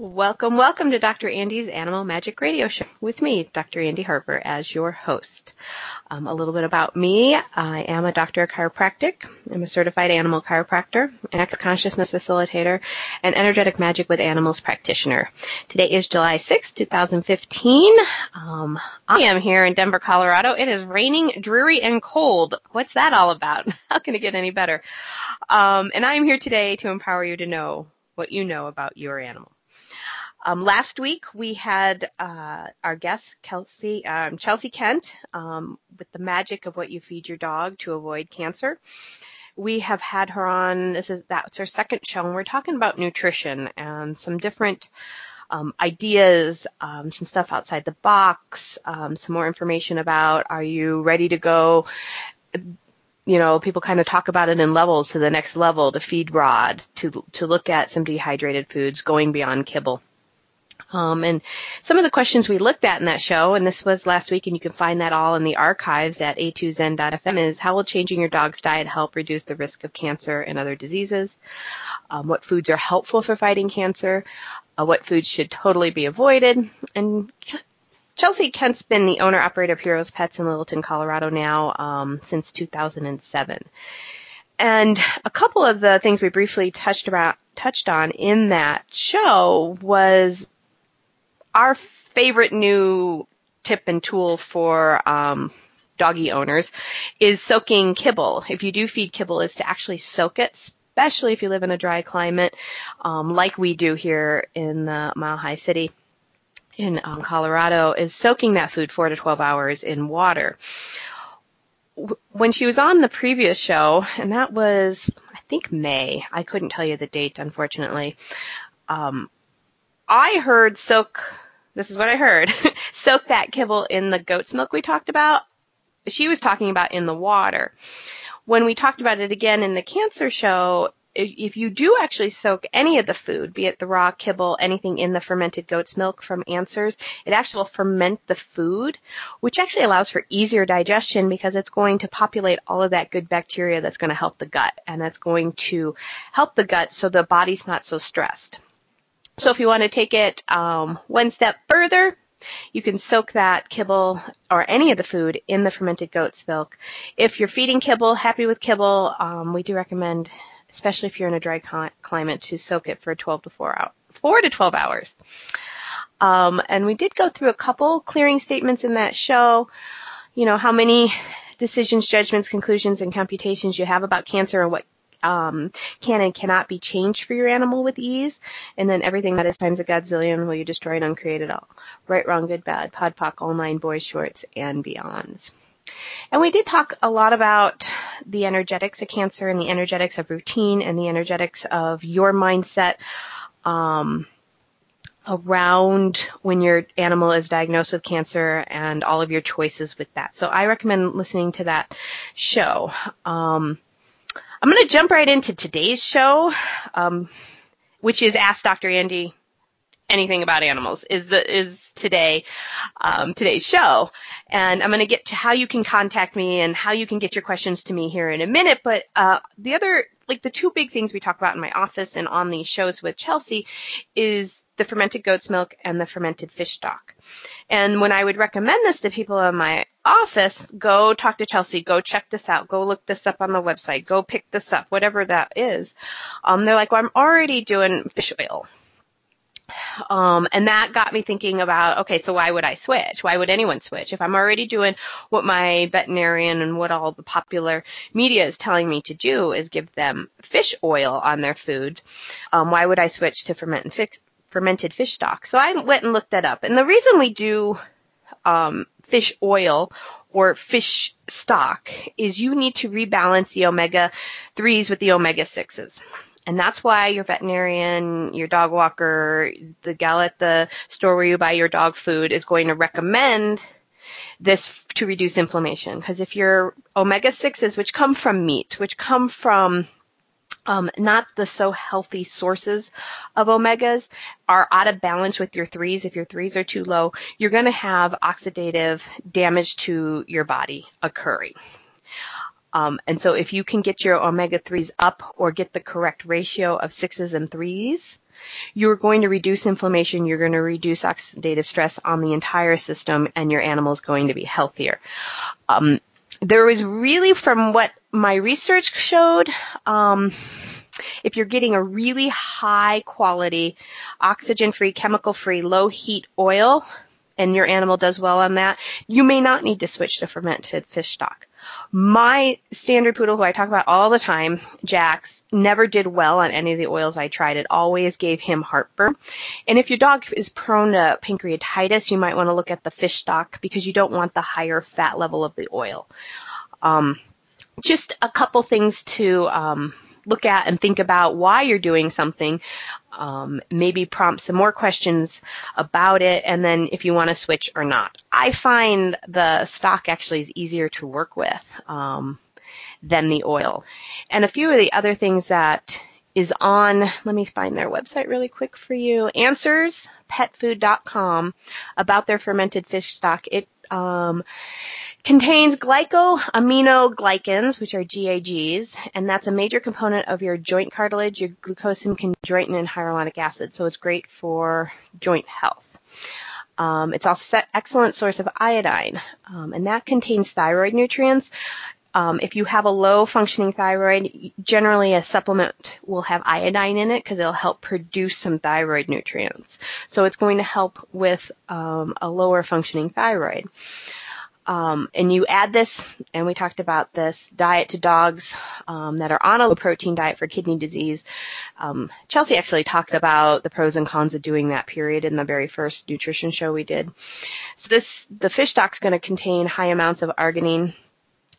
Welcome, welcome to Dr. Andy's Animal Magic Radio Show with me, Dr. Andy Harper, as your host. Um, a little bit about me. I am a doctor of chiropractic. I'm a certified animal chiropractor, an Access Consciousness facilitator, and energetic magic with animals practitioner. Today is July 6, 2015. Um, I am here in Denver, Colorado. It is raining, dreary, and cold. What's that all about? How can it get any better? Um, and I am here today to empower you to know what you know about your animal. Um, last week we had uh, our guest Kelsey um, Chelsea Kent um, with the magic of what you feed your dog to avoid cancer. We have had her on. This is that's our second show, and we're talking about nutrition and some different um, ideas, um, some stuff outside the box, um, some more information about are you ready to go you know, people kind of talk about it in levels to the next level, to feed rod, to to look at some dehydrated foods, going beyond kibble. Um, and some of the questions we looked at in that show, and this was last week, and you can find that all in the archives at a2zen.fm, is how will changing your dog's diet help reduce the risk of cancer and other diseases? Um, what foods are helpful for fighting cancer? Uh, what foods should totally be avoided? And Chelsea Kent's been the owner operator of Heroes Pets in Littleton, Colorado now um, since 2007. And a couple of the things we briefly touched about touched on in that show was our favorite new tip and tool for um, doggy owners is soaking kibble. If you do feed kibble, is to actually soak it, especially if you live in a dry climate, um, like we do here in the Mile High City in um, Colorado, is soaking that food four to 12 hours in water. When she was on the previous show, and that was, I think May, I couldn't tell you the date, unfortunately. Um, I heard soak this is what I heard. Soak that kibble in the goat's milk we talked about. She was talking about in the water. When we talked about it again in the cancer show, if you do actually soak any of the food, be it the raw kibble, anything in the fermented goat's milk from Answers, it actually will ferment the food, which actually allows for easier digestion because it's going to populate all of that good bacteria that's going to help the gut and that's going to help the gut so the body's not so stressed. So if you want to take it um, one step further, you can soak that kibble or any of the food in the fermented goat's milk. If you're feeding kibble, happy with kibble, um, we do recommend, especially if you're in a dry climate, to soak it for 12 to 4 hours, 4 to 12 hours. Um, and we did go through a couple clearing statements in that show. You know, how many decisions, judgments, conclusions, and computations you have about cancer and what um, can and cannot be changed for your animal with ease. And then everything that is times a godzillion will you destroy and uncreate it all. Right, wrong, good, bad, pod, poc, all nine boys, shorts, and beyonds. And we did talk a lot about the energetics of cancer and the energetics of routine and the energetics of your mindset. Um, around when your animal is diagnosed with cancer and all of your choices with that. So I recommend listening to that show. Um, I'm going to jump right into today's show, um, which is Ask Dr. Andy anything about animals is the is today um, today's show and i'm going to get to how you can contact me and how you can get your questions to me here in a minute but uh, the other like the two big things we talk about in my office and on these shows with chelsea is the fermented goat's milk and the fermented fish stock. And when I would recommend this to people in my office, go talk to Chelsea, go check this out, go look this up on the website, go pick this up, whatever that is. Um, they're like, well, I'm already doing fish oil. Um, and that got me thinking about, okay, so why would I switch? Why would anyone switch? If I'm already doing what my veterinarian and what all the popular media is telling me to do is give them fish oil on their food, um, why would I switch to fermented fix, fermented fish stock. So I went and looked that up. And the reason we do um, fish oil or fish stock is you need to rebalance the omega 3s with the omega 6s. And that's why your veterinarian, your dog walker, the gal at the store where you buy your dog food is going to recommend this to reduce inflammation. Because if your omega 6s, which come from meat, which come from um, not the so healthy sources of omegas are out of balance with your threes. If your threes are too low, you're going to have oxidative damage to your body occurring. Um, and so if you can get your omega 3s up or get the correct ratio of sixes and threes, you're going to reduce inflammation, you're going to reduce oxidative stress on the entire system, and your animal is going to be healthier. Um, there was really, from what my research showed, um, if you're getting a really high quality, oxygen free, chemical free, low heat oil, and your animal does well on that, you may not need to switch to fermented fish stock. My standard poodle, who I talk about all the time, Jax, never did well on any of the oils I tried. It always gave him heartburn. And if your dog is prone to pancreatitis, you might want to look at the fish stock because you don't want the higher fat level of the oil. Um, just a couple things to um, look at and think about why you're doing something. Um, maybe prompt some more questions about it, and then if you want to switch or not. I find the stock actually is easier to work with um, than the oil. And a few of the other things that is on, let me find their website really quick for you, answerspetfood.com about their fermented fish stock. It um, Contains glycosaminoglycans, which are GAGs, and that's a major component of your joint cartilage, your glucosamine, chondroitin, and hyaluronic acid. So it's great for joint health. Um, it's also an excellent source of iodine, um, and that contains thyroid nutrients. Um, if you have a low functioning thyroid, generally a supplement will have iodine in it because it'll help produce some thyroid nutrients. So it's going to help with um, a lower functioning thyroid. Um, and you add this, and we talked about this diet to dogs um, that are on a low protein diet for kidney disease. Um, Chelsea actually talks about the pros and cons of doing that period in the very first nutrition show we did. So this, the fish stock is going to contain high amounts of arginine,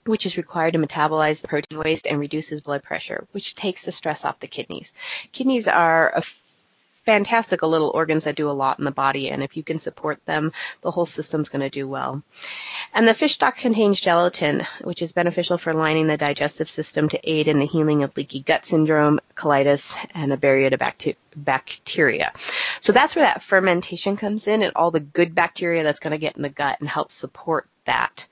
which is required to metabolize the protein waste and reduces blood pressure, which takes the stress off the kidneys. Kidneys are a fantastic little organs that do a lot in the body, and if you can support them, the whole system's going to do well. And the fish stock contains gelatin, which is beneficial for lining the digestive system to aid in the healing of leaky gut syndrome, colitis, and a barrier to bacteria. So that's where that fermentation comes in and all the good bacteria that's going to get in the gut and help support that.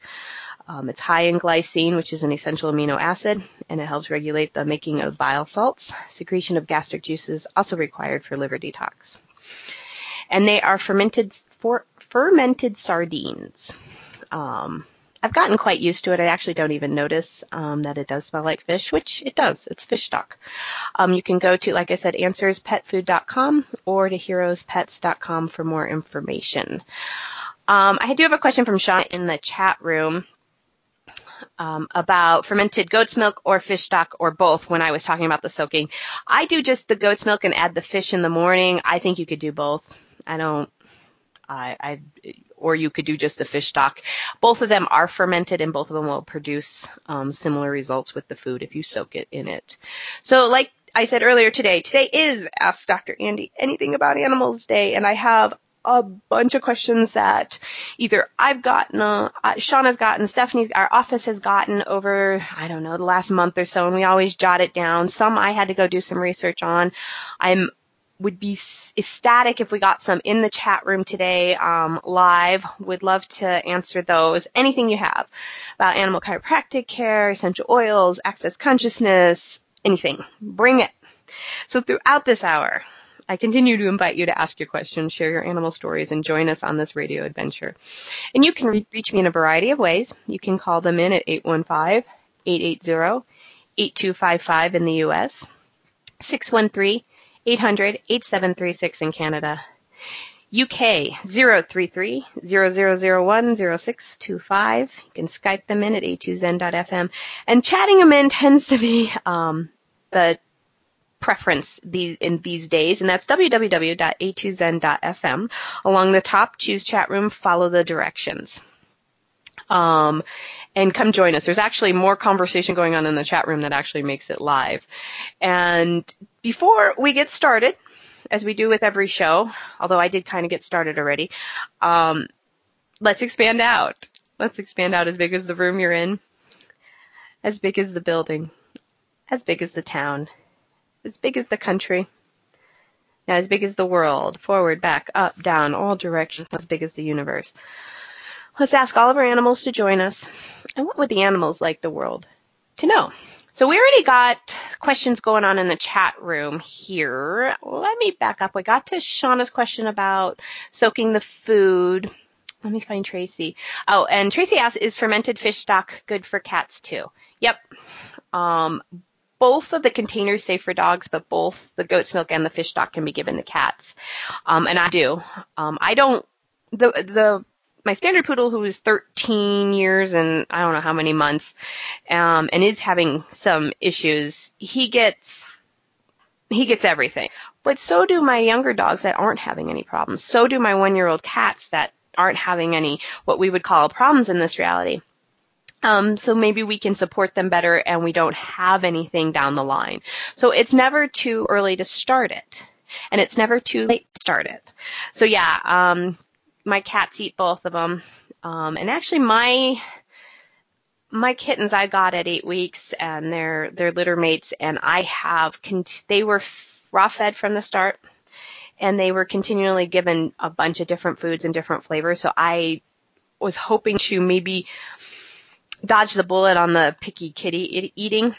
Um, it's high in glycine, which is an essential amino acid, and it helps regulate the making of bile salts. Secretion of gastric juices also required for liver detox. And they are fermented for, fermented sardines. Um, I've gotten quite used to it. I actually don't even notice um, that it does smell like fish, which it does. It's fish stock. Um, you can go to, like I said, answerspetfood.com or to heroespets.com for more information. Um, I do have a question from Sean in the chat room um, about fermented goat's milk or fish stock or both when I was talking about the soaking. I do just the goat's milk and add the fish in the morning. I think you could do both. I don't. I, I or you could do just the fish stock. Both of them are fermented and both of them will produce um, similar results with the food if you soak it in it. So like I said earlier today, today is Ask Dr. Andy Anything About Animals Day, and I have a bunch of questions that either I've gotten, uh, Shauna's gotten, Stephanie's, our office has gotten over, I don't know, the last month or so, and we always jot it down. Some I had to go do some research on. I'm would be ecstatic if we got some in the chat room today um, live. Would love to answer those. Anything you have about animal chiropractic care, essential oils, access consciousness, anything. Bring it. So throughout this hour, I continue to invite you to ask your questions, share your animal stories, and join us on this radio adventure. And you can reach me in a variety of ways. You can call them in at 815-880-8255 in the U.S., 613-800-8736 in Canada, UK 033 0001 0625. You can Skype them in at a2zen.fm. And chatting them in tends to be um, the preference these, in these days, and that's www.a2zen.fm. Along the top, choose chat room, follow the directions. Um, and come join us. There's actually more conversation going on in the chat room that actually makes it live. And before we get started, as we do with every show, although I did kind of get started already, um, let's expand out. Let's expand out as big as the room you're in, as big as the building, as big as the town, as big as the country, now as big as the world, forward, back, up, down, all directions, as big as the universe. Let's ask all of our animals to join us. And what would the animals like the world to know? So we already got questions going on in the chat room here. Let me back up. We got to Shauna's question about soaking the food. Let me find Tracy. Oh, and Tracy asked, is fermented fish stock good for cats too? Yep. Um, both of the containers say for dogs, but both the goat's milk and the fish stock can be given to cats. Um, and I do. Um, I don't, the, the, my standard poodle who is 13 years and I don't know how many months, um, and is having some issues, he gets, he gets everything. But so do my younger dogs that aren't having any problems. So do my one year old cats that aren't having any, what we would call problems in this reality. Um, so maybe we can support them better and we don't have anything down the line. So it's never too early to start it. And it's never too late to start it. So yeah, um, my cats eat both of them. Um, and actually my, my kittens I got at eight weeks and they're, they're litter mates and I have, cont- they were raw fed from the start and they were continually given a bunch of different foods and different flavors. So I was hoping to maybe dodge the bullet on the picky kitty eating.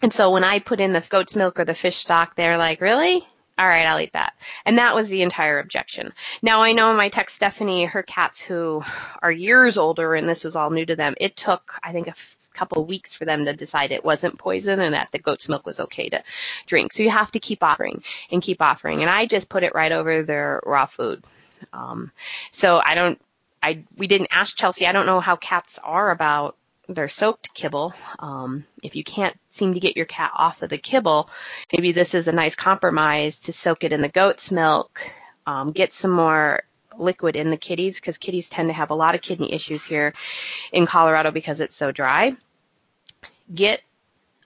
And so when I put in the goat's milk or the fish stock, they're like, really? All right, I'll eat that. And that was the entire objection. Now I know my tech Stephanie, her cats who are years older and this was all new to them, it took, I think, a f- couple weeks for them to decide it wasn't poison and that the goat's milk was okay to drink. So you have to keep offering and keep offering. And I just put it right over their raw food. Um, so I don't, I, we didn't ask Chelsea. I don't know how cats are about their soaked kibble. Um, if you can't seem to get your cat off of the kibble, maybe this is a nice compromise to soak it in the goat's milk, um, get some more liquid in the kitties because kitties tend to have a lot of kidney issues here in Colorado because it's so dry. Get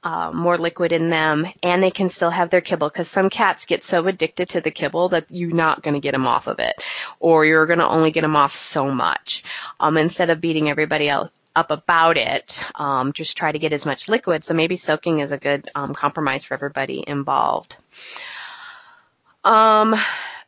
uh, more liquid in them, and they can still have their kibble because some cats get so addicted to the kibble that you're not going to get them off of it, or you're going to only get them off so much. Um, instead of beating everybody else up about it. Um, just try to get as much liquid. So maybe soaking is a good um, compromise for everybody involved. Um,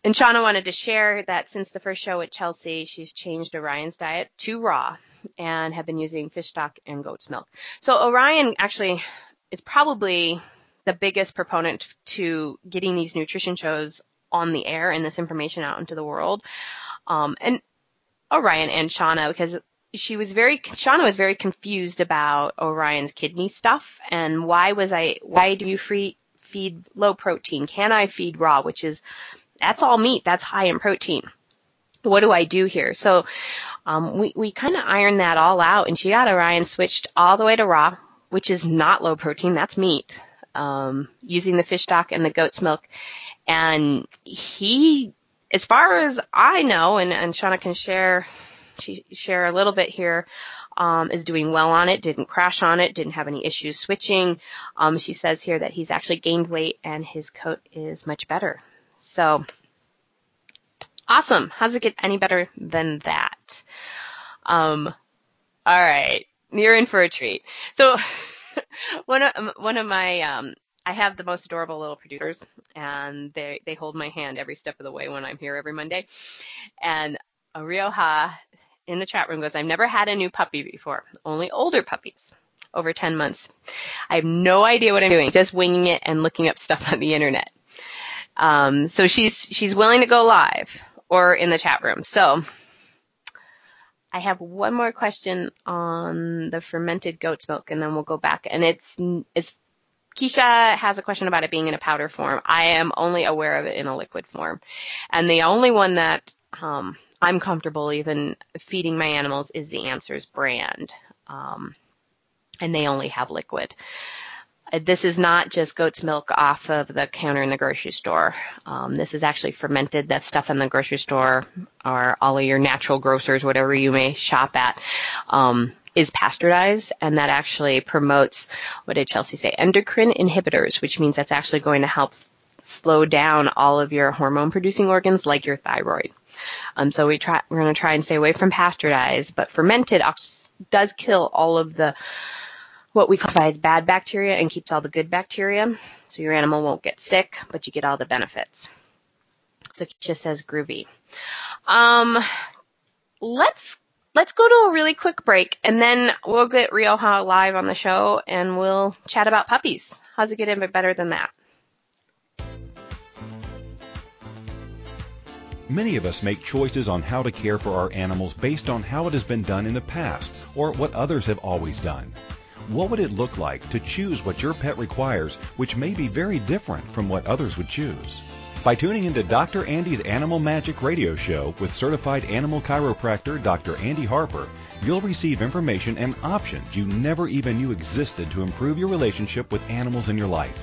and Shauna wanted to share that since the first show at Chelsea, she's changed Orion's diet to raw and have been using fish stock and goat's milk. So Orion actually is probably the biggest proponent to getting these nutrition shows on the air and this information out into the world. Um, and Orion and Shauna, because she was very Shauna was very confused about Orion's kidney stuff and why was I why do you free feed low protein? Can I feed raw, which is that's all meat, that's high in protein. What do I do here? So um, we we kind of ironed that all out, and she got Orion switched all the way to raw, which is not low protein, that's meat. Um, using the fish stock and the goat's milk, and he, as far as I know, and and Shauna can share share a little bit here. Um, is doing well on it, didn't crash on it, didn't have any issues switching. Um, she says here that he's actually gained weight and his coat is much better. So awesome. How does it get any better than that? Um, all right. You're in for a treat. So one of, one of my, um, I have the most adorable little producers and they, they hold my hand every step of the way when I'm here every Monday. And Rioja in the chat room goes, I've never had a new puppy before, only older puppies over 10 months. I have no idea what I'm doing, just winging it and looking up stuff on the internet. Um, so she's, she's willing to go live or in the chat room. So I have one more question on the fermented goat's milk and then we'll go back and it's, it's Keisha has a question about it being in a powder form. I am only aware of it in a liquid form. And the only one that um, I'm comfortable even feeding my animals is the Answers brand. Um, and they only have liquid. Uh, this is not just goat's milk off of the counter in the grocery store. Um, this is actually fermented. That stuff in the grocery store or all of your natural grocers, whatever you may shop at, um, is pasteurized, and that actually promotes what did Chelsea say? Endocrine inhibitors, which means that's actually going to help slow down all of your hormone producing organs like your thyroid. Um, so we try, we're going to try and stay away from pasteurized, but fermented does kill all of the what we classify as bad bacteria and keeps all the good bacteria. So your animal won't get sick, but you get all the benefits. So Keisha says groovy. Um, let's let's go to a really quick break and then we'll get Rioja live on the show and we'll chat about puppies. How's it get any better than that? Many of us make choices on how to care for our animals based on how it has been done in the past or what others have always done. What would it look like to choose what your pet requires, which may be very different from what others would choose? By tuning into Dr. Andy's Animal Magic radio show with certified animal chiropractor Dr. Andy Harper, you'll receive information and options you never even knew existed to improve your relationship with animals in your life.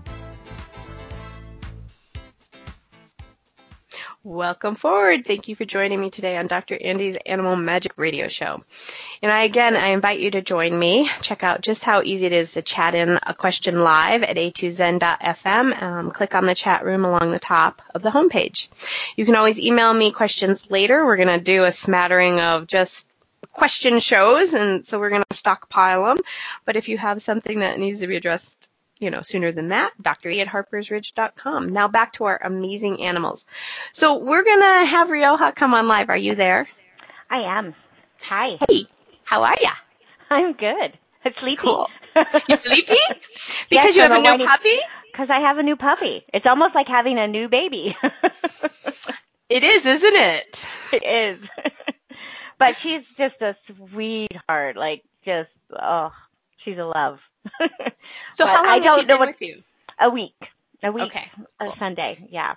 Welcome forward. Thank you for joining me today on Dr. Andy's Animal Magic Radio Show. And I again, I invite you to join me. Check out just how easy it is to chat in a question live at a2zen.fm. Um, click on the chat room along the top of the homepage. You can always email me questions later. We're going to do a smattering of just question shows, and so we're going to stockpile them. But if you have something that needs to be addressed, you know, sooner than that, Dr. E at harpersridge.com. Now back to our amazing animals. So we're going to have Rioja come on live. Are you there? I am. Hi. Hey, how are ya? I'm good. I'm sleepy. Cool. You sleepy? because yes, you have a new puppy? Because I have a new puppy. It's almost like having a new baby. it is, isn't it? It is. but she's just a sweetheart. Like just oh, she's a love. so how long I don't know what, with you? A week. A week. Okay. Cool. A Sunday. Yeah.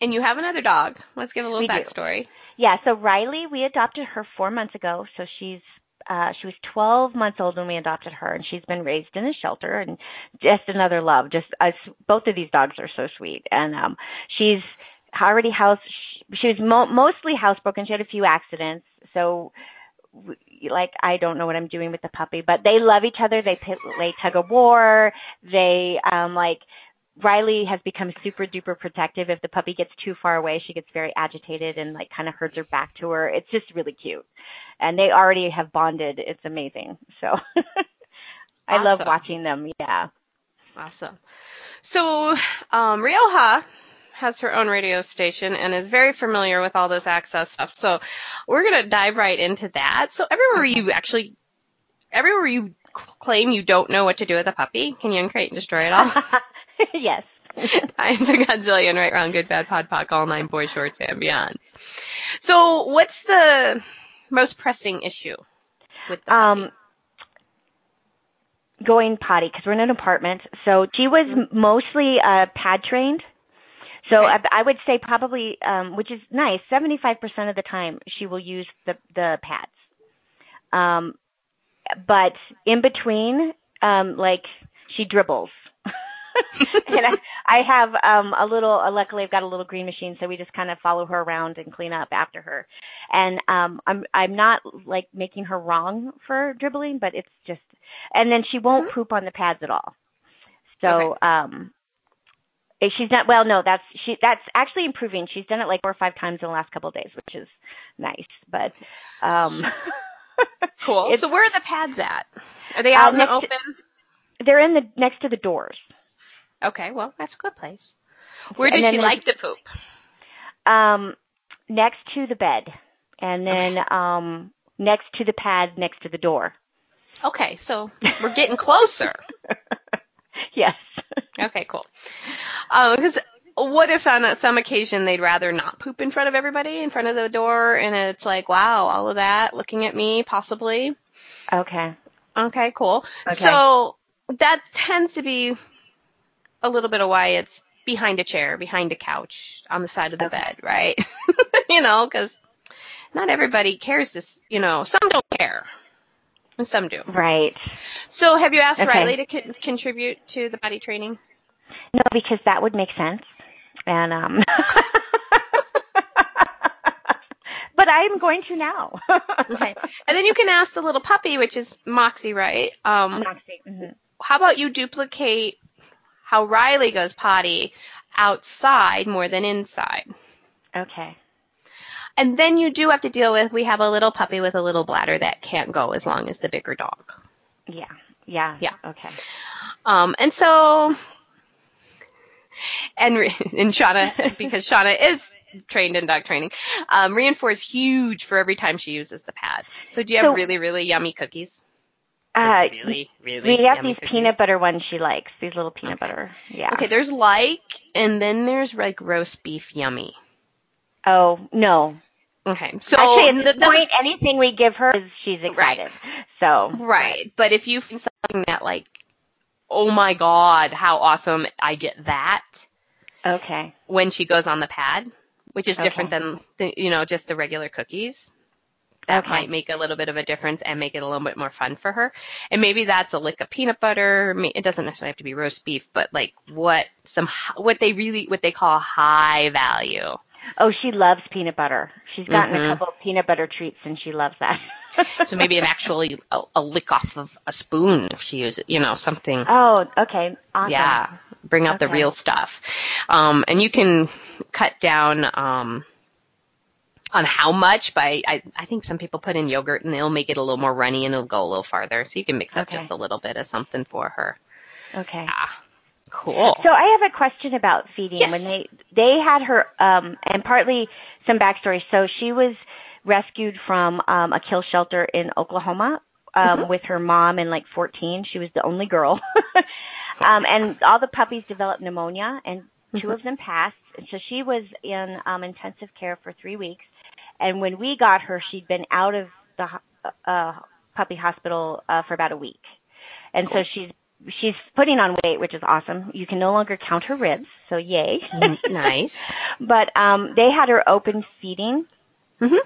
And you have another dog. Let's give a little we backstory. Do. Yeah. So Riley, we adopted her four months ago. So she's uh, she was 12 months old when we adopted her, and she's been raised in a shelter, and just another love. Just us, both of these dogs are so sweet, and um, she's already house. She, she was mo- mostly housebroken. She had a few accidents, so like I don't know what I'm doing with the puppy, but they love each other. They play tug of war. They um like Riley has become super duper protective. If the puppy gets too far away, she gets very agitated and like kind of herds her back to her. It's just really cute. And they already have bonded. It's amazing. So I awesome. love watching them. Yeah. Awesome. So, um, Rioja has her own radio station and is very familiar with all this access stuff. So we're going to dive right into that. So everywhere you actually, everywhere you claim you don't know what to do with a puppy, can you uncreate and destroy it all? yes. Times a godzillion right around good, bad, pod, poc, all nine boy shorts and beyond. So what's the most pressing issue with the puppy? Um, going potty because we're in an apartment. So she was mostly uh, pad trained. So. I, I would say probably, um, which is nice, 75% of the time she will use the, the pads. Um, but in between, um, like she dribbles. and I, I have um a little uh, luckily I've got a little green machine so we just kind of follow her around and clean up after her. And um I'm I'm not like making her wrong for dribbling, but it's just and then she won't mm-hmm. poop on the pads at all. So okay. um she's not well no that's she that's actually improving. She's done it like four or five times in the last couple of days which is nice but um cool. so where are the pads at? Are they out uh, in the open to, they're in the next to the doors. Okay well that's a good place. Where does she like to poop? Um next to the bed and then okay. um next to the pad next to the door. Okay so we're getting closer. Yes Okay, cool. Because um, what if on some occasion they'd rather not poop in front of everybody, in front of the door, and it's like, wow, all of that looking at me, possibly. Okay. Okay, cool. Okay. So that tends to be a little bit of why it's behind a chair, behind a couch, on the side of the Okay. bed, right? you know, because not everybody cares this, you know, some don't care. Some do. Right. So have you asked Okay. Riley to con- contribute to the potty training? No, because that would make sense. And um But I'm going to now. Okay. And then you can ask the little puppy, which is Moxie, right? Um, Moxie. mhm. how about you duplicate how Riley goes potty outside more than inside? Okay. And then you do have to deal with we have a little puppy with a little bladder that can't go as long as the bigger dog. Yeah. Yeah. Yeah. Okay. Um, and so, and and Shauna, because Shauna is trained in dog training, um, reinforce huge for every time she uses the pad. So do you have So- really really yummy cookies? Uh really really. we have yummy these cookies? peanut butter ones she likes. These little peanut Okay. butter. Yeah. Okay, there's like, and then there's like roast beef yummy. Oh, no. Okay, so Actually, at the- point, anything we give her, is she's excited. So, right, but if you find something that like, oh my god, how awesome! I get that okay. when she goes on the pad, which is Okay. different than the, you know just the regular cookies. That Okay. might make a little bit of a difference and make it a little bit more fun for her. And maybe that's a lick of peanut butter. It doesn't necessarily have to be roast beef, but like what some what they really what they call high value. Oh, she loves peanut butter. She's gotten Mhm. a couple of peanut butter treats and she loves that. So maybe an actually a, a lick off of a spoon if she uses, you know, something. Oh, okay. Awesome. Yeah, bring out the real stuff. Um, and you can cut down um, on how much by I, I think some people put in yogurt and they'll make it a little more runny and it'll go a little farther. So you can mix up Okay. just a little bit of something for her. Okay. Ah, cool. So I have a question about feeding. Yes. When they they had her, um, and partly some backstory. So she was rescued from um, a kill shelter in Oklahoma um, Mm-hmm. with her mom and like 14. She was the only girl, um, and all the puppies developed pneumonia, and 2 Mm-hmm. of them passed. So she was in um, intensive care for three weeks. And when we got her, she'd been out of the uh, puppy hospital uh, for about a week, and so she's she's putting on weight, which is awesome. You can no longer count her ribs, so yay. Mm, nice. but um they had her open feeding. Mhm.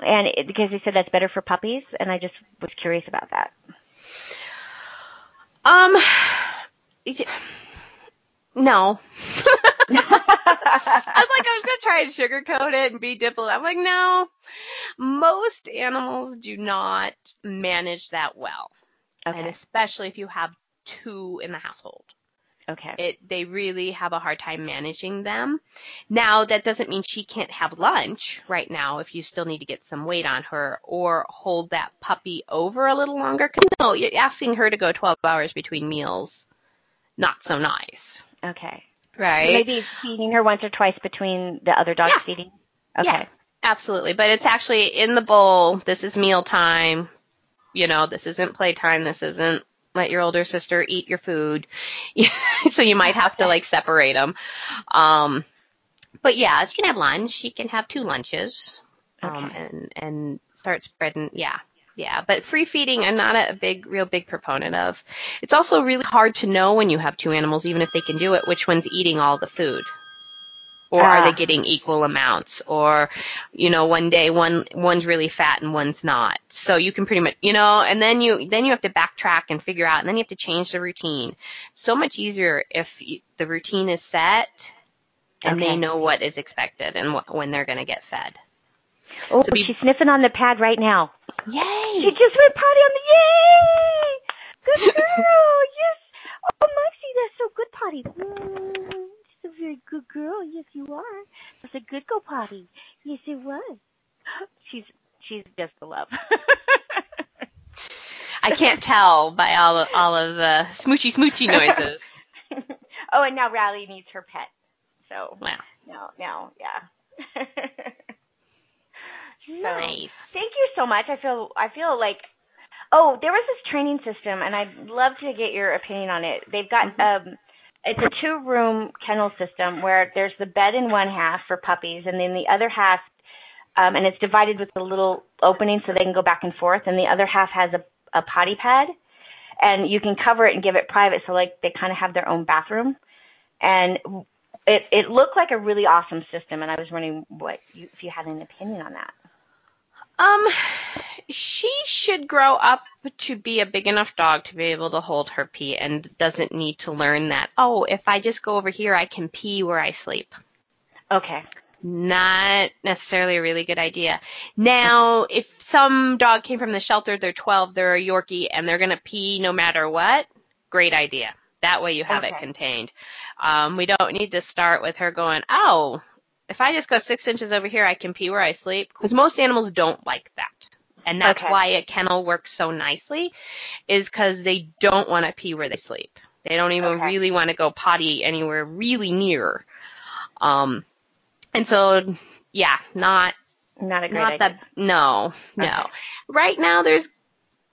And it, because they said that's better for puppies, and I just was curious about that. Um, no. I was like, I was gonna try and sugarcoat it and be diplomatic. I'm like, no. Most animals do not manage that well, and especially if you have two in the household. Okay. It they really have a hard time managing them. Now that doesn't mean she can't have lunch right now if you still need to get some weight on her or hold that puppy over a little longer. 'Cause no, you're asking her to go 12 hours between meals. Not so nice, Okay. right? Maybe feeding her once or twice between the other dogs Yeah. feeding. Yeah. Okay. Absolutely, but it's actually in the bowl. This is meal time. You know, this isn't playtime. This isn't let your older sister eat your food. so you might have to like separate them. Um, but yeah, she can have lunch. She can have two lunches. Um, Okay. and and start spreading. Yeah, yeah. But free feeding, I'm not a big, real big proponent of. It's also really hard to know when you have two animals, even if they can do it, which one's eating all the food. Or are Ah. they getting equal amounts? Or, you know, one day one one's really fat and one's not. So you can pretty much, you know, and then you then you have to backtrack and figure out, and then you have to change the routine. So much easier if you, the routine is set and Okay. they know what is expected and wh- when they're going to get fed. Oh, So be- she's sniffing on the pad right now. Yay she just went potty on the yay! Good girl, yes. Oh, Moxie, that's so good potty. She's a very good girl. Yes, you are. That's a good go potty. Yes, it was. She's she's just a love. I can't tell by all of, all of the smoochy smoochy noises. oh, and now Riley needs her pet. So Wow. now now yeah. So, Nice. Thank you so much. I feel I feel like oh, there was this training system and I'd love to get your opinion on it. They've got Mm-hmm. um it's a two room kennel system where there's the bed in one half for puppies and then the other half um and it's divided with a little opening so they can go back and forth and the other half has a, a potty pad and you can cover it and give it private so like they kind of have their own bathroom and it it looked like a really awesome system and I was wondering what you, if you had an opinion on that. Um, she should grow up to be a big enough dog to be able to hold her pee and doesn't need to learn that, oh, if I just go over here, I can pee where I sleep. Okay. Not necessarily a really good idea. Now, if some dog came from the shelter, they're 12, they're a Yorkie, and they're going to pee no matter what, great idea. That way you have Okay. it contained. Um, we don't need to start with her going, oh, if I just go six inches over here, I can pee where I sleep. Because most animals don't like that. And that's Okay. why a kennel works so nicely, is because they don't want to pee where they sleep. They don't even Okay. really want to go potty anywhere really near. Um, and so, yeah, not Not a great not idea. the no, no. Okay. Right now, there's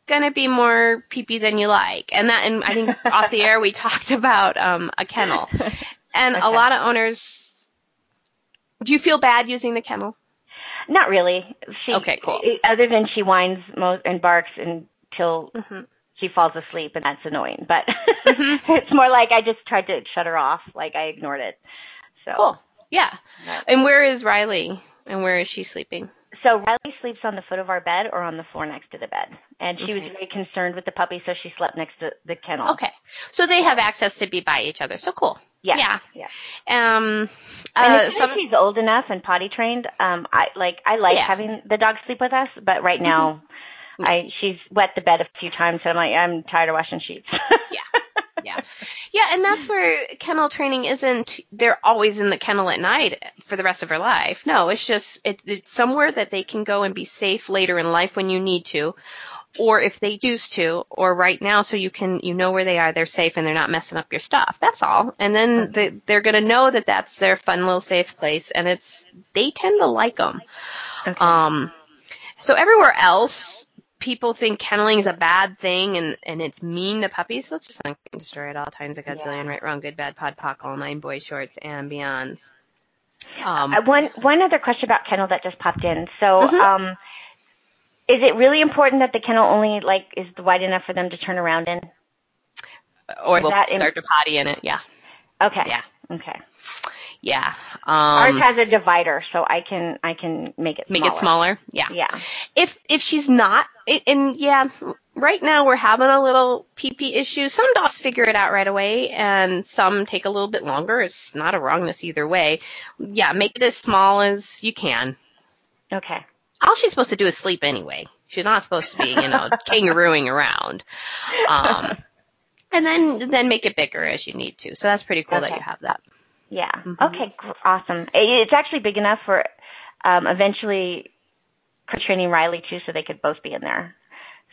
gonna be more pee pee than you like, and that. And I think off the air we talked about um, a kennel, and a lot of owners. Do you feel bad using the kennel? Not really. She, Okay, cool. Other than she whines mo- and barks until hmm she falls asleep, and that's annoying. But Mhm. it's more like I just tried to shut her off, like I ignored it. So Cool. Yeah. And where is Riley? And where is she sleeping? So Riley sleeps on the foot of our bed or on the floor next to the bed, and she was very concerned with the puppy, so she slept next to the kennel. Okay. So they have access to be by each other. So cool. Yeah. Yeah. Yeah. Um. And Uh, as soon some, as she's old enough and potty trained, um, I like I like Yeah. Mm-hmm. having the dog sleep with us, but right now, I she's wet the bed a few times, so I'm like I'm tired of washing sheets. Yeah. yeah. Yeah, and that's where kennel training isn't they're always in the kennel at night for the rest of their life. No, it's just it, it's somewhere that they can go and be safe later in life when you need to. Or if they choose to, or right now, so you can you know where they are, they're safe, and they're not messing up your stuff. That's all. And then they, they're gonna know that that's their fun little safe place, and it's they tend to like them. okay. Um, so everywhere else, people think kenneling is a bad thing and, and it's mean to puppies. Let's just not destroy it all times a gazillion, Yeah. right, wrong, good, bad, pod, poc, all nine, boy shorts, and beyonds. Um, Uh, one one other question about kennel that just popped in. So, Mhm. um, is it really important that the kennel only like is wide enough for them to turn around in? or is in- start to potty in it. Yeah, Okay. yeah, Okay. yeah. Um, Ours has a divider, so I can I can make it make smaller. it smaller. Yeah. Yeah. if if she's not it- and yeah right now we're having a little pp issue some dogs figure it out right away and some take a little bit longer it's not a wrongness either way yeah make it as small as you can Okay. All she's supposed to do is sleep anyway she's not supposed to be you know kangarooing around um and then then make it bigger as you need to so that's pretty cool that you have that Yeah. Mhm. Okay. Awesome. It's actually big enough for um, eventually training Riley too, so they could both be in there.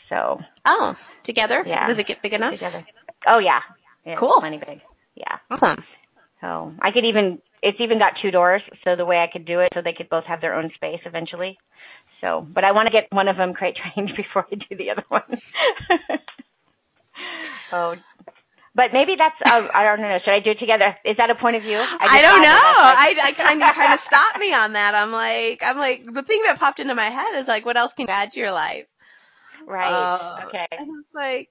So oh together Yeah. does it get big enough together. Oh yeah. yeah Cool. Plenty big. Yeah. awesome So I could even it's even got two doors, so the way I could do it, so they could both have their own space eventually. So, but I want to get one of them crate trained before I do the other one. oh, but maybe that's uh, I don't know. Should I do it together? Is that a point of view? I, just don't know. I, I kind of kind of stopped me on that. I'm like, I'm like, the thing that popped into my head is like, what else can you add to your life? right. Uh, okay. And I was like,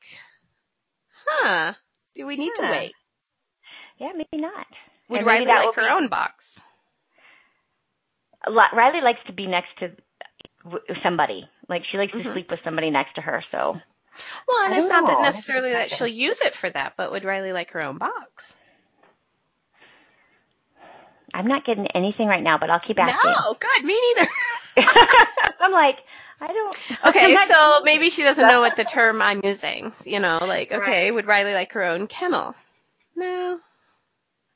huh? Do we need to wait? Yeah, maybe not. Would Riley like her be- own box? Riley likes to be next to w- somebody. Like she likes Mhm. to sleep with somebody next to her. So Well, and it's don't not that know. That's a necessarily that she'll use it for that, but would Riley like her own box? I'm not getting anything right now, but I'll keep asking. No, good, me neither. I'm like, I don't. Okay, not- so maybe she doesn't know what the term I'm using. You know, like, okay, Right. would Riley like her own kennel? No.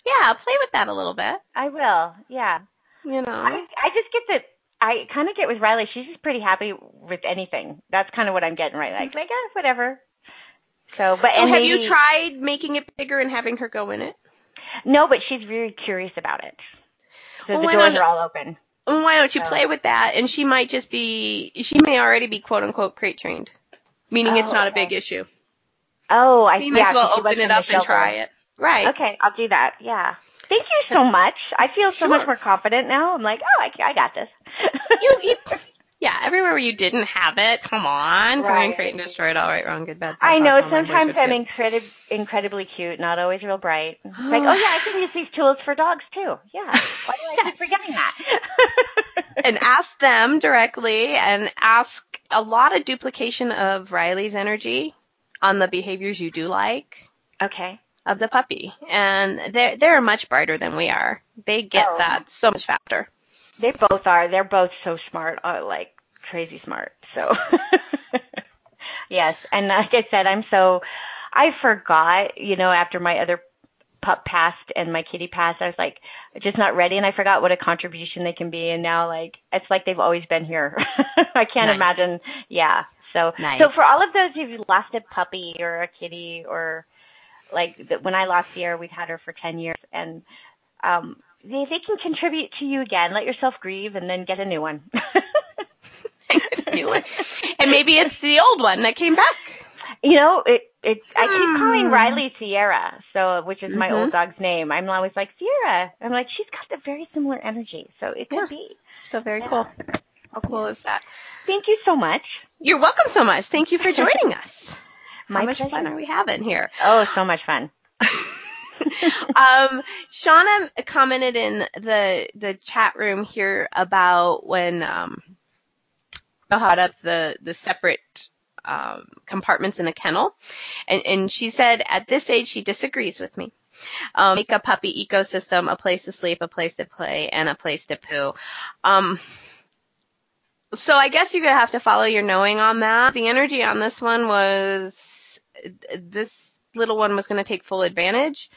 Yeah, I'll play with that a little bit. I will. Yeah. You know. I I just get that. I kind of get with Riley. She's just pretty happy with anything. That's kind of what I'm getting right. Like, like, eh, whatever. So, but So and have maybe, you tried making it bigger and having her go in it? No, but she's very curious about it. So Well, the doors are all open. Why don't you Oh. play with that? And she might just be, she may already be quote unquote crate trained, meaning it's Oh, not a big issue. Oh, I You might yeah, as well open it up and try it. Right. Okay, I'll do that. Yeah. Thank you so much. I feel so Sure. much more confident now. I'm like, oh, I, I got this. You, you, yeah, everywhere where you didn't have it, come on. Come on, Right. create and destroy it, all right, wrong, good, bad. I know bad, sometimes I'm kids. incredib- incredibly cute, not always real bright. Like, oh yeah, I can use these tools for dogs too. Yeah. Why do I keep forgetting that? and ask them directly and ask a lot of duplication of Riley's energy on the behaviors you do like okay. Of the puppy. And they're, they're much brighter than we are. They get Oh. that so much faster. They both are. They're both so smart, uh, like crazy smart. So, yes. And like I said, I'm so, I forgot, you know, after my other pup passed and my kitty passed, I was like, just not ready. And I forgot what a contribution they can be. And now, like, it's like they've always been here. I can't Nice. imagine. Yeah. So, Nice. so for all of those who've lost a puppy or a kitty or like the, when I lost Sierra, we'd had her for 10 years and, um, they, they can contribute to you again. Let yourself grieve and then get a new one. New one. And maybe it's the old one that came back. You know, it it I keep Hmm. calling Riley Sierra, so which is my Mhm. old dog's name. I'm always like Sierra. I'm like she's got a very similar energy, so it could Yeah. be. So very Yeah. cool. How cool is that? Thank you so much. You're welcome so much. Thank you for joining us. My How much fun pleasure. are we having here? Oh, so much fun. um, Shauna commented in the the chat room here about when um, I had up the the separate um, compartments in a kennel, and, and she said at this age she disagrees with me. Um, make a puppy ecosystem, a place to sleep, a place to play, and a place to poo. Um, so I guess you're gonna have to follow your knowing on that. The energy on this one was this little one was gonna take full advantage.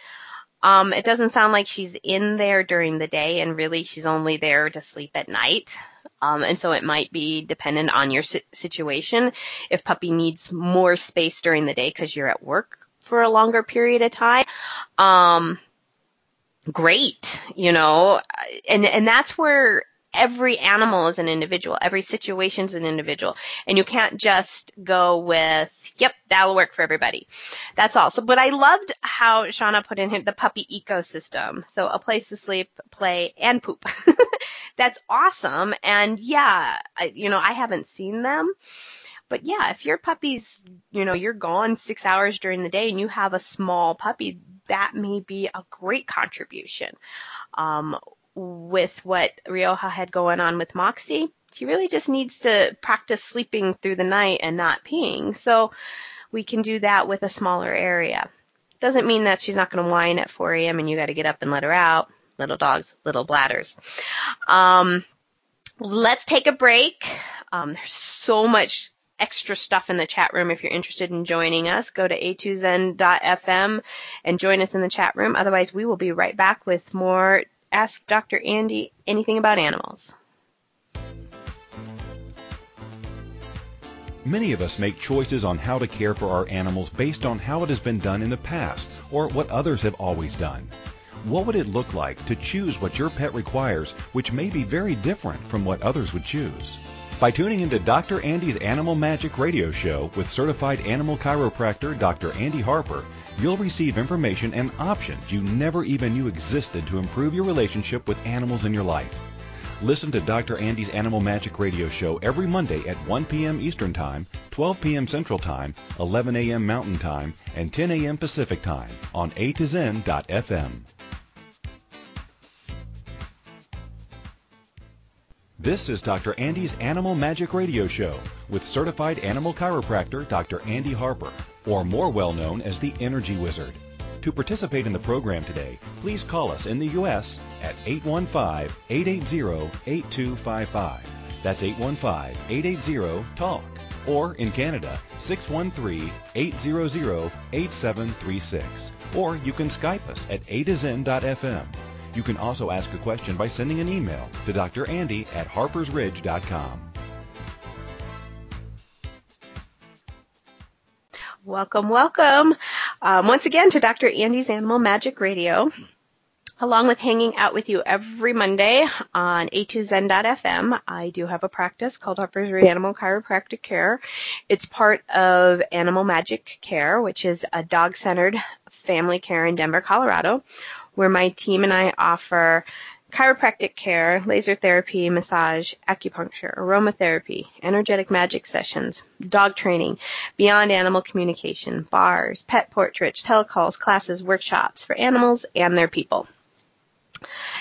Um, it doesn't sound like she's in there during the day, and really she's only there to sleep at night. Um, and so it might be dependent on your situation. If puppy needs more space during the day because you're at work for a longer period of time, um, great, you know, and and that's where every animal is an individual, every situation is an individual, and you can't just go with, yep, that'll work for everybody. That's all. So, but I loved how Shauna put in the puppy ecosystem. So a place to sleep, play, and poop. That's awesome. And yeah, I, you know, I haven't seen them. But yeah, if your puppy's, you know, you're gone six hours during the day and you have a small puppy, that may be a great contribution. Um, with what Rioja had going on with Moxie, she really just needs to practice sleeping through the night and not peeing. So we can do that with a smaller area. Doesn't mean that she's not going to whine at 4 a.m. and you got to get up and let her out. Little dogs, little bladders. Um, let's take a break. Um, there's so much extra stuff in the chat room. If you're interested in joining us, go to a2zen.fm and join us in the chat room. Otherwise, we will be right back with more Ask Dr. Andy Anything About Animals. Many of us make choices on how to care for our animals based on how it has been done in the past or what others have always done. What would it look like to choose what your pet requires, which may be very different from what others would choose? By tuning into Dr. Andy's Animal Magic radio show with certified animal chiropractor Dr. Andy Harper, you'll receive information and options you never even knew existed to improve your relationship with animals in your life. Listen to Dr. Andy's Animal Magic radio show every Monday at 1 p.m. Eastern Time, 12 p.m. Central Time, 11 a.m. Mountain Time, and 10 a.m. Pacific Time on A to Zen.fm. This is Dr. Andy's Animal Magic Radio Show with certified animal chiropractor Dr. Andy Harper, or more well known as the Energy Wizard. To participate in the program today, please call us in the U.S. at 815-880-8255. That's 815-880-TALK. Or in Canada, 613-800-8736. Or you can Skype us at a to zen.fm. You can also ask a question by sending an email to Dr. Andy at harpersridge.com. Welcome, welcome. Um, once again to Dr. Andy's Animal Magic Radio. along with hanging out with you every Monday on a2zen.fm, I do have a practice called Harper's Ridge Animal Chiropractic Care. It's part of Animal Magic Care, which is a dog-centered family care in Denver, Colorado, where my team and I offer chiropractic care, laser therapy, massage, acupuncture, aromatherapy, energetic magic sessions, dog training, beyond animal communication, bars, pet portraits, telecalls, classes, workshops for animals and their people.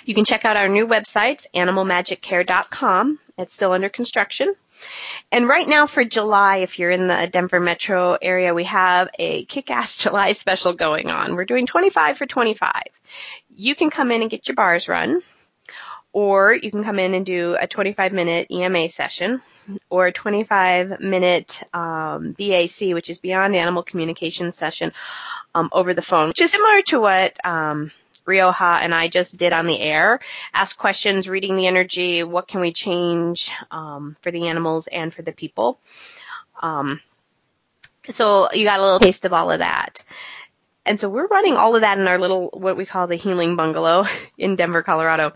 You can check out our new website, animalmagiccare.com. It's still under construction. And right now for July, if you're in the Denver metro area, we have a kick-ass July special going on. We're doing 25 for 25. You can come in and get your bars run, or you can come in and do a 25 minute EMA session, or a 25 minute um, BAC, which is Beyond Animal Communication session um, over the phone, which is similar to what um, Rioja and I just did on the air. Ask questions, reading the energy, what can we change um, for the animals and for the people. Um, so you got a little taste of all of that. And so we're running all of that in our little, what we call the healing bungalow in Denver, Colorado.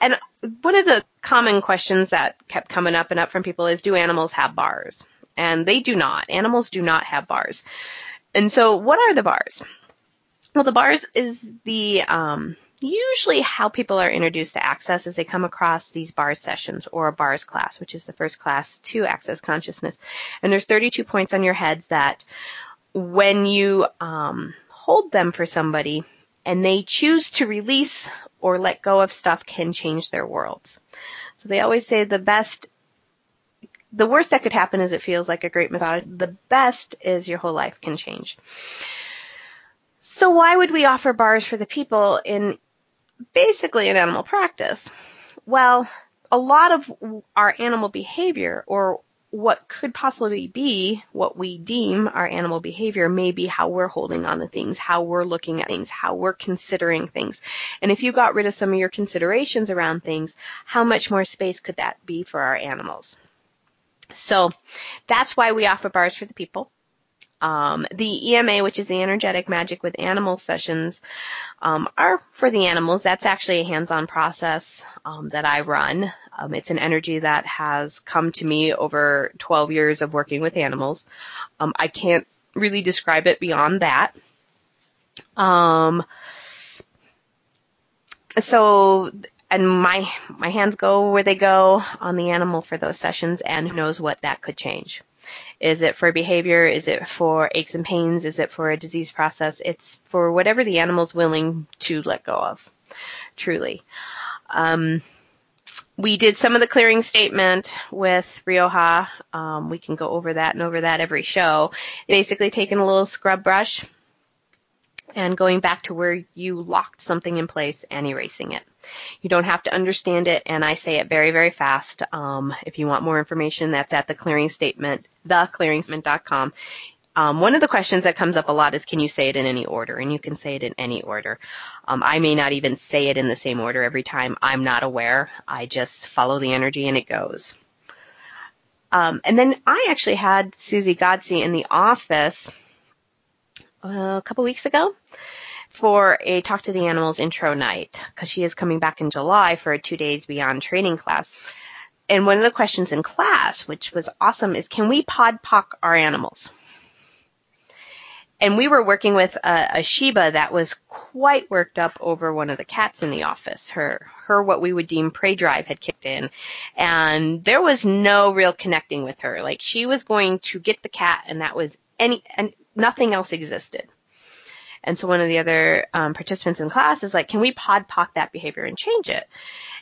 And one of the common questions that kept coming up and up from people is, do animals have bars? And they do not. Animals do not have bars. And so what are the bars? Well, the bars is the um, usually how people are introduced to access as they come across these bars sessions or a bars class, which is the first class to access consciousness. And there's 32 points on your heads that when you um, hold them for somebody and they choose to release or let go of stuff can change their worlds. So they always say the best the worst that could happen is it feels like a great massage. The best is your whole life can change. So why would we offer bars for the people in basically an animal practice? Well, a lot of our animal behavior or what could possibly be what we deem our animal behavior may be how we're holding on to things, how we're looking at things, how we're considering things. And if you got rid of some of your considerations around things, how much more space could that be for our animals? So that's why we offer bars for the people. Um, the EMA, which is the energetic magic with animal sessions, um, are for the animals. That's actually a hands-on process um, that I run. Um, it's an energy that has come to me over 12 years of working with animals. Um, I can't really describe it beyond that. Um, so and my my hands go where they go on the animal for those sessions and who knows what that could change is it for behavior? Is it for aches and pains? Is it for a disease process? It's for whatever the animal's willing to let go of, truly. Um, we did some of the clearing statement with Rioja. Um, we can go over that and over that every show. Basically taking a little scrub brush and going back to where you locked something in place and erasing it. You don't have to understand it, and I say it very, very fast. Um, if you want more information, that's at the clearing statement, theclearingstatement.com. Um, one of the questions that comes up a lot is, can you say it in any order? And you can say it in any order. Um, I may not even say it in the same order every time. I'm not aware. I just follow the energy and it goes. Um, and then I actually had Susie Godsey in the office uh, a couple weeks ago for a Talk to the Animals intro night because she is coming back in July for a two days beyond training class. And one of the questions in class, which was awesome, is can we pod poc our animals? And we were working with a, a Shiba that was quite worked up over one of the cats in the office. Her, her what we would deem prey drive had kicked in, and there was no real connecting with her. Like she was going to get the cat, and that was any, and nothing else existed. And so one of the other um, participants in class is like, can we pod poc that behavior and change it?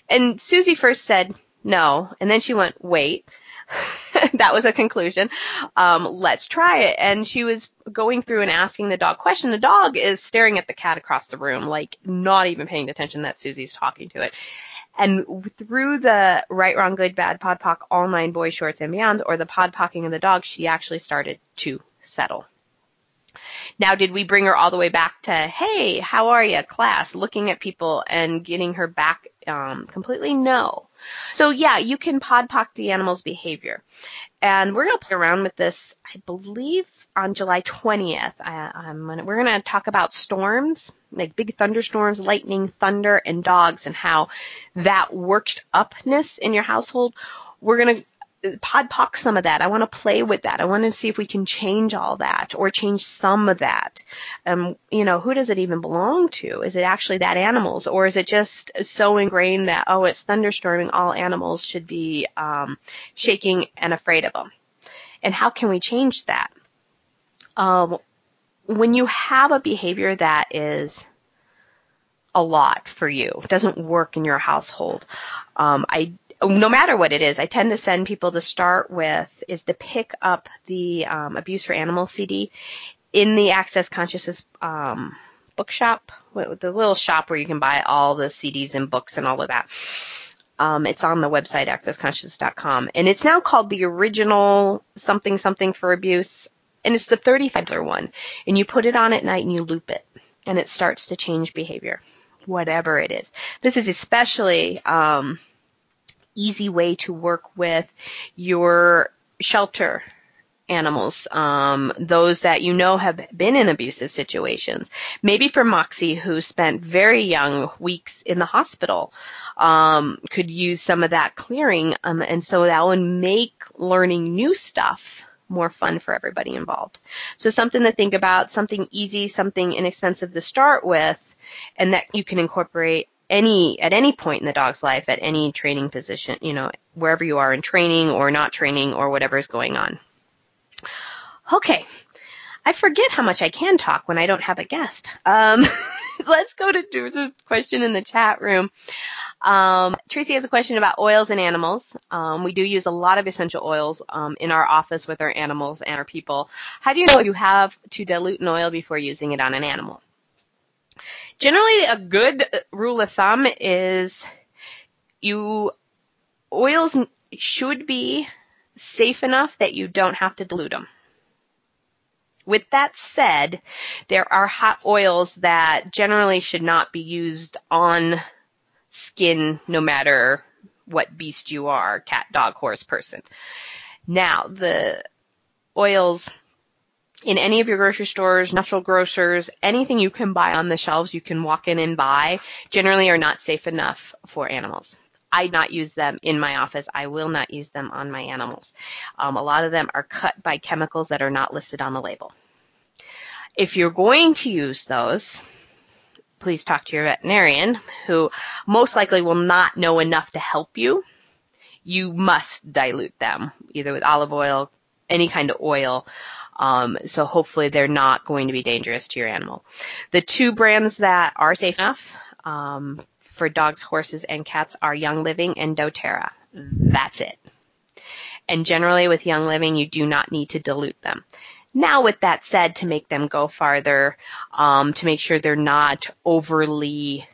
And Susie first said no, and then she went, wait. that was a conclusion. Um, let's try it. And she was going through and asking the dog question. The dog is staring at the cat across the room, like not even paying attention that Susie's talking to it. And through the right, wrong, good, bad, pod poc, all nine boys, shorts, and beyonds, or the pod pocking of the dog, she actually started to settle. Now, did we bring her all the way back to, hey, how are you, class, looking at people and getting her back um, completely? No. So yeah, you can podpoc the animal's behavior. And we're going to play around with this, I believe, on July 20th. I, gonna, we're going to talk about storms, like big thunderstorms, lightning, thunder, and dogs, and how that worked upness in your household. We're going to podpoc some of that. I want to play with that. I want to see if we can change all that or change some of that. Um, you know, who does it even belong to? Is it actually that animals or is it just so ingrained that, oh, it's thunderstorming, all animals should be, um, shaking and afraid of them? And how can we change that? Um, when you have a behavior that is a lot for you, doesn't work in your household, um, I no matter what it is, I tend to send people to start with is to pick up the um, Abuse for Animals CD in the Access Consciousness um, bookshop, the little shop where you can buy all the CDs and books and all of that. Um, it's on the website accessconsciousness.com, and it's now called the original something something for abuse, and it's the $35 one. And you put it on at night and you loop it, and it starts to change behavior, whatever it is. This is especially um, easy way to work with your shelter animals, um, those that you know have been in abusive situations. Maybe for Moxie, who spent very young weeks in the hospital, um, could use some of that clearing, um, and so that would make learning new stuff more fun for everybody involved. So something to think about, something easy, something inexpensive to start with, and that you can incorporate any at any point in the dog's life at any training position, you know, wherever you are in training or not training or whatever is going on. Okay. I forget how much I can talk when I don't have a guest. Um, let's go to Drew's question in the chat room. Um, Tracy has a question about oils and animals. Um, we do use a lot of essential oils um, in our office with our animals and our people. How do you know you have to dilute an oil before using it on an animal? Generally, a good rule of thumb is you oils should be safe enough that you don't have to dilute them. With that said, there are hot oils that generally should not be used on skin no matter what beast you are, cat, dog, horse, person. Now, the oils in any of your grocery stores, natural grocers, anything you can buy on the shelves you can walk in and buy generally are not safe enough for animals. I not use them in my office. I will not use them on my animals. Um, a lot of them are cut by chemicals that are not listed on the label. If you're going to use those, please talk to your veterinarian who most likely will not know enough to help you. You must dilute them either with olive oil, any kind of oil, um, so hopefully they're not going to be dangerous to your animal. The two brands that are safe enough um, for dogs, horses, and cats are Young Living and doTERRA. That's it. And generally with Young Living, you do not need to dilute them. Now, with that said, to make them go farther, um, to make sure they're not overly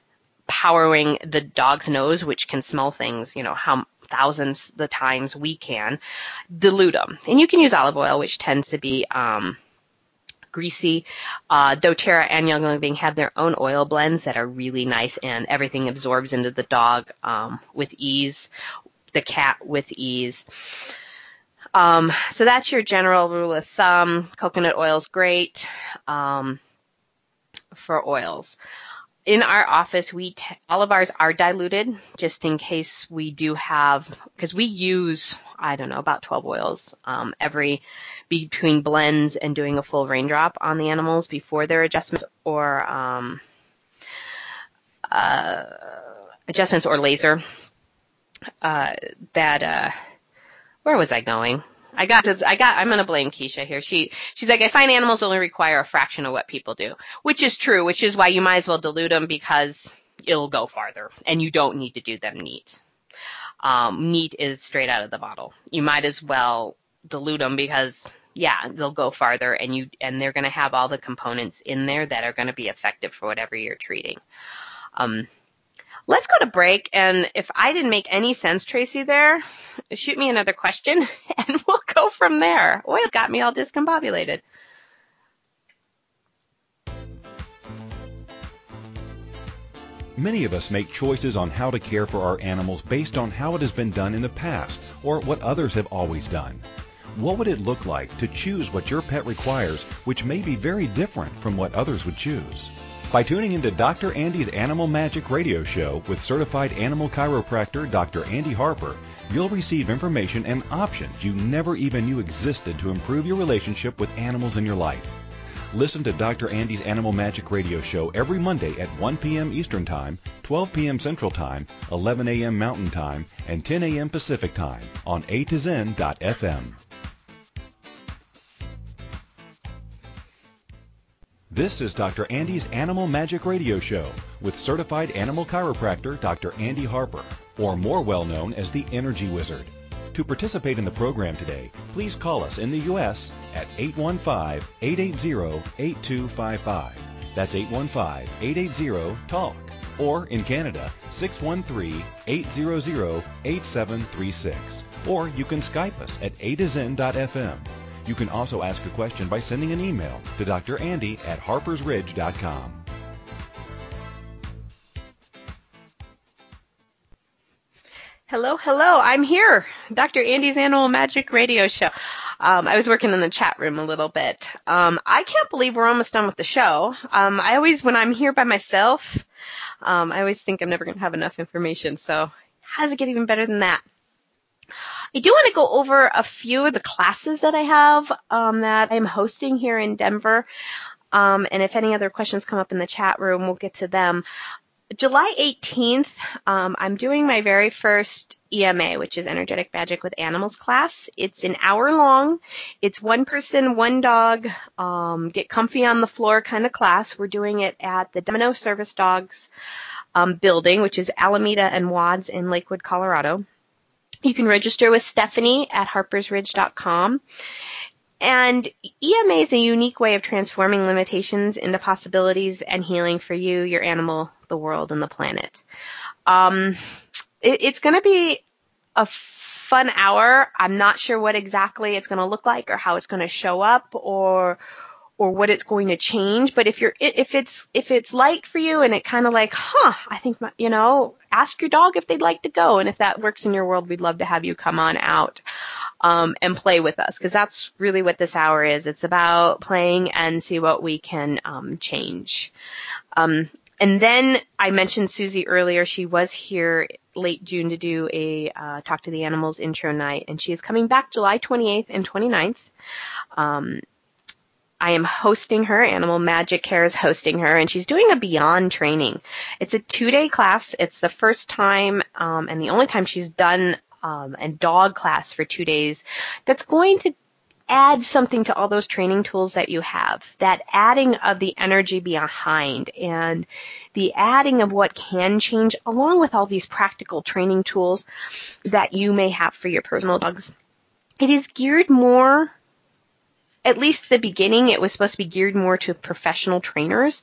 powering the dog's nose, which can smell things, you know, how thousands the times we can, dilute them. And you can use olive oil, which tends to be um, greasy. Uh, doTERRA and Young Living have their own oil blends that are really nice and everything absorbs into the dog um, with ease, the cat with ease. Um, so that's your general rule of thumb. Coconut oil is great um, for oils in our office, we t- all of ours are diluted just in case we do have because we use I don't know about 12 oils um, every between blends and doing a full raindrop on the animals before their adjustments or um, uh, adjustments or laser. Uh, that uh, where was I going? I got to, I got, I'm going to blame Keisha here. She, she's like, I find animals only require a fraction of what people do, which is true, which is why you might as well dilute them because it'll go farther and you don't need to do them neat. Um, neat is straight out of the bottle. You might as well dilute them because yeah, they'll go farther and you, and they're going to have all the components in there that are going to be effective for whatever you're treating. Um, Let's go to break. And if I didn't make any sense, Tracy, there, shoot me another question and we'll go from there. Oil got me all discombobulated. Many of us make choices on how to care for our animals based on how it has been done in the past or what others have always done. What would it look like to choose what your pet requires, which may be very different from what others would choose? By tuning into Dr. Andy's Animal Magic radio show with certified animal chiropractor Dr. Andy Harper, you'll receive information and options you never even knew existed to improve your relationship with animals in your life. Listen to Dr. Andy's Animal Magic radio show every Monday at 1 p.m. Eastern Time, 12 p.m. Central Time, 11 a.m. Mountain Time, and 10 a.m. Pacific Time on A to Zen.fm. This is Dr. Andy's Animal Magic Radio Show with certified animal chiropractor Dr. Andy Harper, or more well known as the Energy Wizard. To participate in the program today, please call us in the U.S. at 815-880-8255. That's 815-880-TALK. Or in Canada, 613-800-8736. Or you can Skype us at a to. You can also ask a question by sending an email to Dr. Andy at harpersridge.com. Hello, hello. I'm here, Dr. Andy's Animal Magic Radio Show. Um, I was working in the chat room a little bit. Um, I can't believe we're almost done with the show. Um, I always, when I'm here by myself, um, I always think I'm never going to have enough information. So, how does it get even better than that? I do want to go over a few of the classes that I have um, that I'm hosting here in Denver. Um, and if any other questions come up in the chat room, we'll get to them. July 18th, um, I'm doing my very first EMA, which is Energetic Magic with Animals class. It's an hour long. It's one person, one dog, um, get comfy on the floor kind of class. We're doing it at the Domino Service Dogs um, building, which is Alameda and Wads in Lakewood, Colorado. You can register with Stephanie at harpersridge.com. And EMA is a unique way of transforming limitations into possibilities and healing for you, your animal, the world, and the planet. Um, it, it's going to be a fun hour. I'm not sure what exactly it's going to look like or how it's going to show up or or what it's going to change. But if you're if it's if it's light for you and it kind of like, huh, I think my, you know, ask your dog if they'd like to go, and if that works in your world, we'd love to have you come on out um, and play with us because that's really what this hour is. It's about playing and see what we can um, change. Um, and then I mentioned Susie earlier. She was here late June to do a uh, Talk to the Animals intro night, and she is coming back July 28th and 29th. Um, I am hosting her. Animal Magic Care is hosting her, and she's doing a Beyond training. It's a two-day class. It's the first time um, and the only time she's done um, a dog class for two days. That's going to add something to all those training tools that you have. That adding of the energy behind and the adding of what can change along with all these practical training tools that you may have for your personal dogs. It is geared more at least the beginning, it was supposed to be geared more to professional trainers.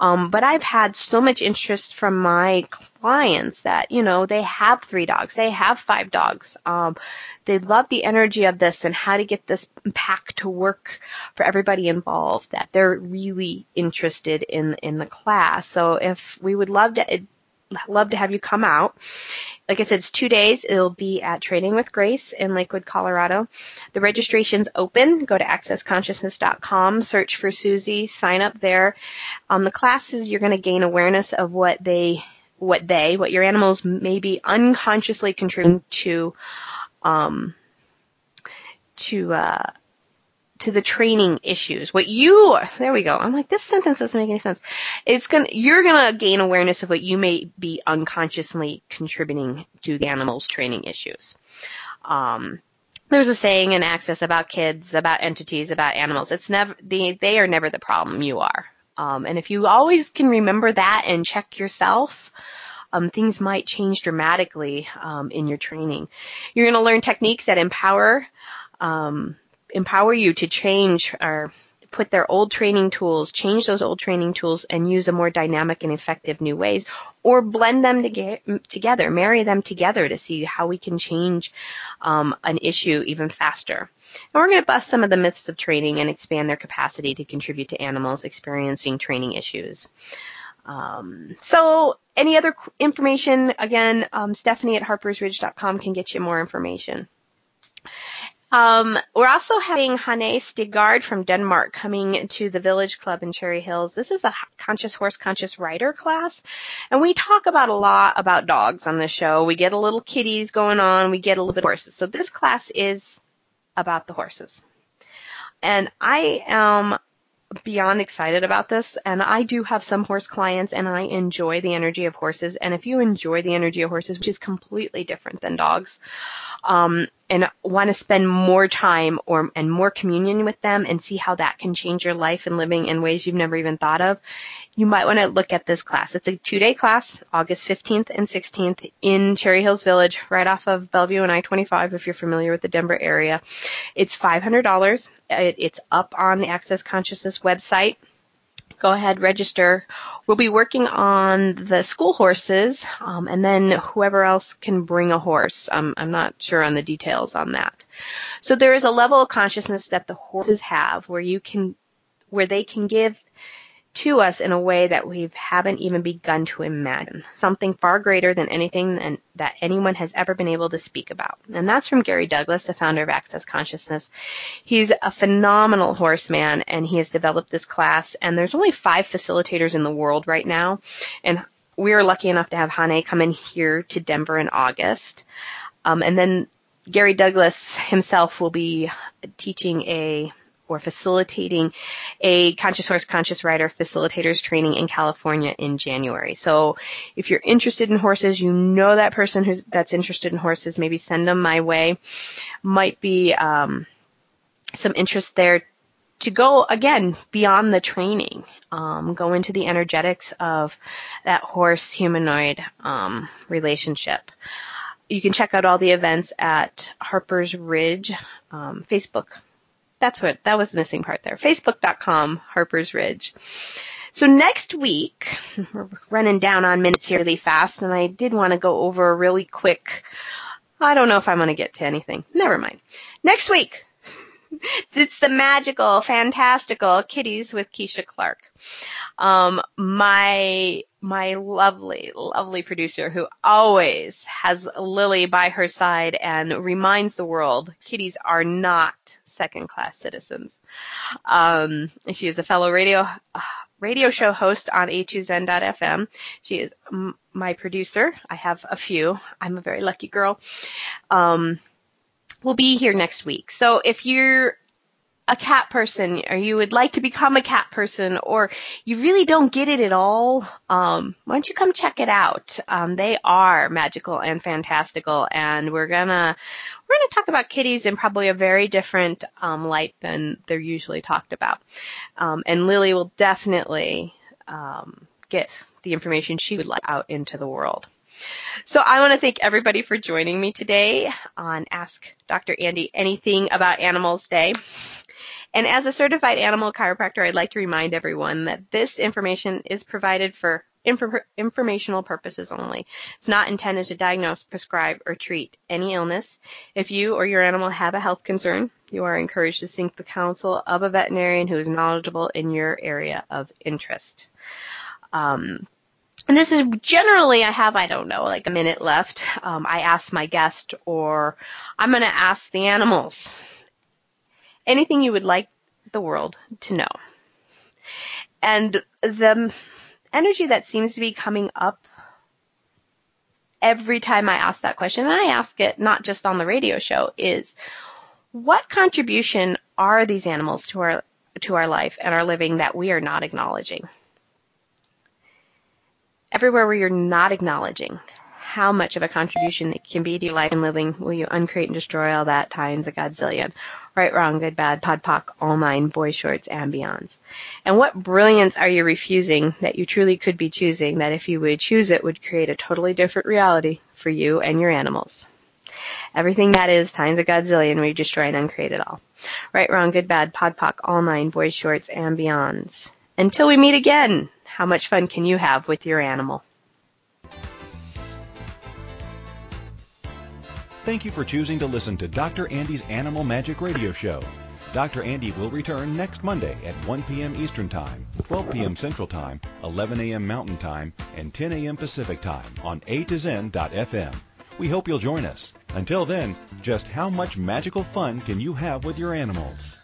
Um, but I've had so much interest from my clients that, you know, they have three dogs, they have five dogs. Um, they love the energy of this and how to get this pack to work for everybody involved that they're really interested in, in the class. So if we would love to, love to have you come out like I said, it's two days. It'll be at Training with Grace in Lakewood, Colorado. The registration's open. Go to accessconsciousness.com, search for Susie, sign up there. On um, the classes, you're going to gain awareness of what they, what they, what your animals may be unconsciously contributing to, um, to, uh, to the training issues. What you, there we go. I'm like, this sentence doesn't make any sense. It's gonna, you're gonna gain awareness of what you may be unconsciously contributing to the animal's training issues. Um, there's a saying in Access about kids, about entities, about animals. It's never, they, they are never the problem, you are. Um, and if you always can remember that and check yourself, um, things might change dramatically um, in your training. You're going to learn techniques that empower um, empower you to change or put their old training tools, change those old training tools and use a more dynamic and effective new ways or blend them to together, marry them together to see how we can change um, an issue even faster. And we're going to bust some of the myths of training and expand their capacity to contribute to animals experiencing training issues. Um, so any other information, again, um, Stephanie at harpersridge.com can get you more information. Um, we're also having Hanne Stigard from Denmark coming to the Village Club in Cherry Hills. This is a conscious horse, conscious rider class. And we talk about a lot about dogs on the show. We get a little kitties going on. We get a little bit of horses. So this class is about the horses. And I am beyond excited about this and I do have some horse clients and I enjoy the energy of horses. And if you enjoy the energy of horses which is completely different than dogs um, and want to spend more time or and more communion with them and see how that can change your life and living in ways you've never even thought of you might want to look at this class. It's a two-day class, August 15th and 16th in Cherry Hills Village, right off of Bellevue and I-25 if you're familiar with the Denver area. It's $500. it's up on the Access Consciousness website. Go ahead, register. We'll be working on the school horses, um, and then whoever else can bring a horse. Um, I'm not sure on the details on that. So there is a level of consciousness that the horses have where you can, where they can give to us in a way that we haven't even begun to imagine. Something far greater than anything that anyone has ever been able to speak about. And that's from Gary Douglas, the founder of Access Consciousness. He's a phenomenal horseman and he has developed this class and there's only five facilitators in the world right now. And we are lucky enough to have Hanne come in here to Denver in August. Um, and then Gary Douglas himself will be teaching a or facilitating a conscious horse, conscious rider facilitators training in California in January. So if you're interested in horses, you know that person who's, that's interested in horses, maybe send them my way. Might be, um, some interest there to go again beyond the training, um, go into the energetics of that horse humanoid um, relationship. You can check out all the events at Harper's Ridge um, Facebook that's what, that was the missing part there. Facebook.com, Harper's Ridge. So next week, we're running down on minutes here really fast, and I did want to go over a really quick, I don't know if I'm going to get to anything. Never mind. Next week, it's the magical, fantastical Kitties with Keisha Clark. Um, my my lovely, lovely producer who always has Lily by her side and reminds the world kitties are not second class citizens. Um, she is a fellow radio radio show host on a2zen.fm. She is m- my producer. I have a few. I'm a very lucky girl. Um, we'll be here next week. So if you're a cat person or you would like to become a cat person or you really don't get it at all, um, why don't you come check it out? Um, they are magical and fantastical and we're gonna, we're gonna talk about kitties in probably a very different, um, light than they're usually talked about. Um, and Lily will definitely, um, get the information she would like out into the world. So I want to thank everybody for joining me today on Ask Dr. Andy Anything About Animals Day. And as a certified animal chiropractor, I'd like to remind everyone that this information is provided for informational purposes only. It's not intended to diagnose, prescribe, or treat any illness. If you or your animal have a health concern, you are encouraged to seek the counsel of a veterinarian who is knowledgeable in your area of interest. Um, and this is generally, I have, I don't know, like a minute left. Um, I ask my guest, or I'm going to ask the animals anything you would like the world to know. And the energy that seems to be coming up every time I ask that question, and I ask it not just on the radio show, is what contribution are these animals to our to our life and our living that we are not acknowledging? Everywhere where you're not acknowledging how much of a contribution it can be to your life and living, will you uncreate and destroy all that times a godzillion? Right, wrong, good, bad, pod, poc, all nine, boy shorts, and beyonds. And what brilliance are you refusing that you truly could be choosing that if you would choose it would create a totally different reality for you and your animals? Everything that is times a godzillion, we destroy and uncreate it all. Right, wrong, good, bad, pod, poc, all nine, Boy shorts, and beyonds. Until we meet again, how much fun can you have with your animal? Thank you for choosing to listen to Dr. Andy's Animal Magic Radio Show. Dr. Andy will return next Monday at 1 p.m. Eastern Time, 12 p.m. Central Time, 11 a.m. Mountain Time, and 10 a.m. Pacific Time on A to Zen.fm. We hope you'll join us. Until then, just how much magical fun can you have with your animals?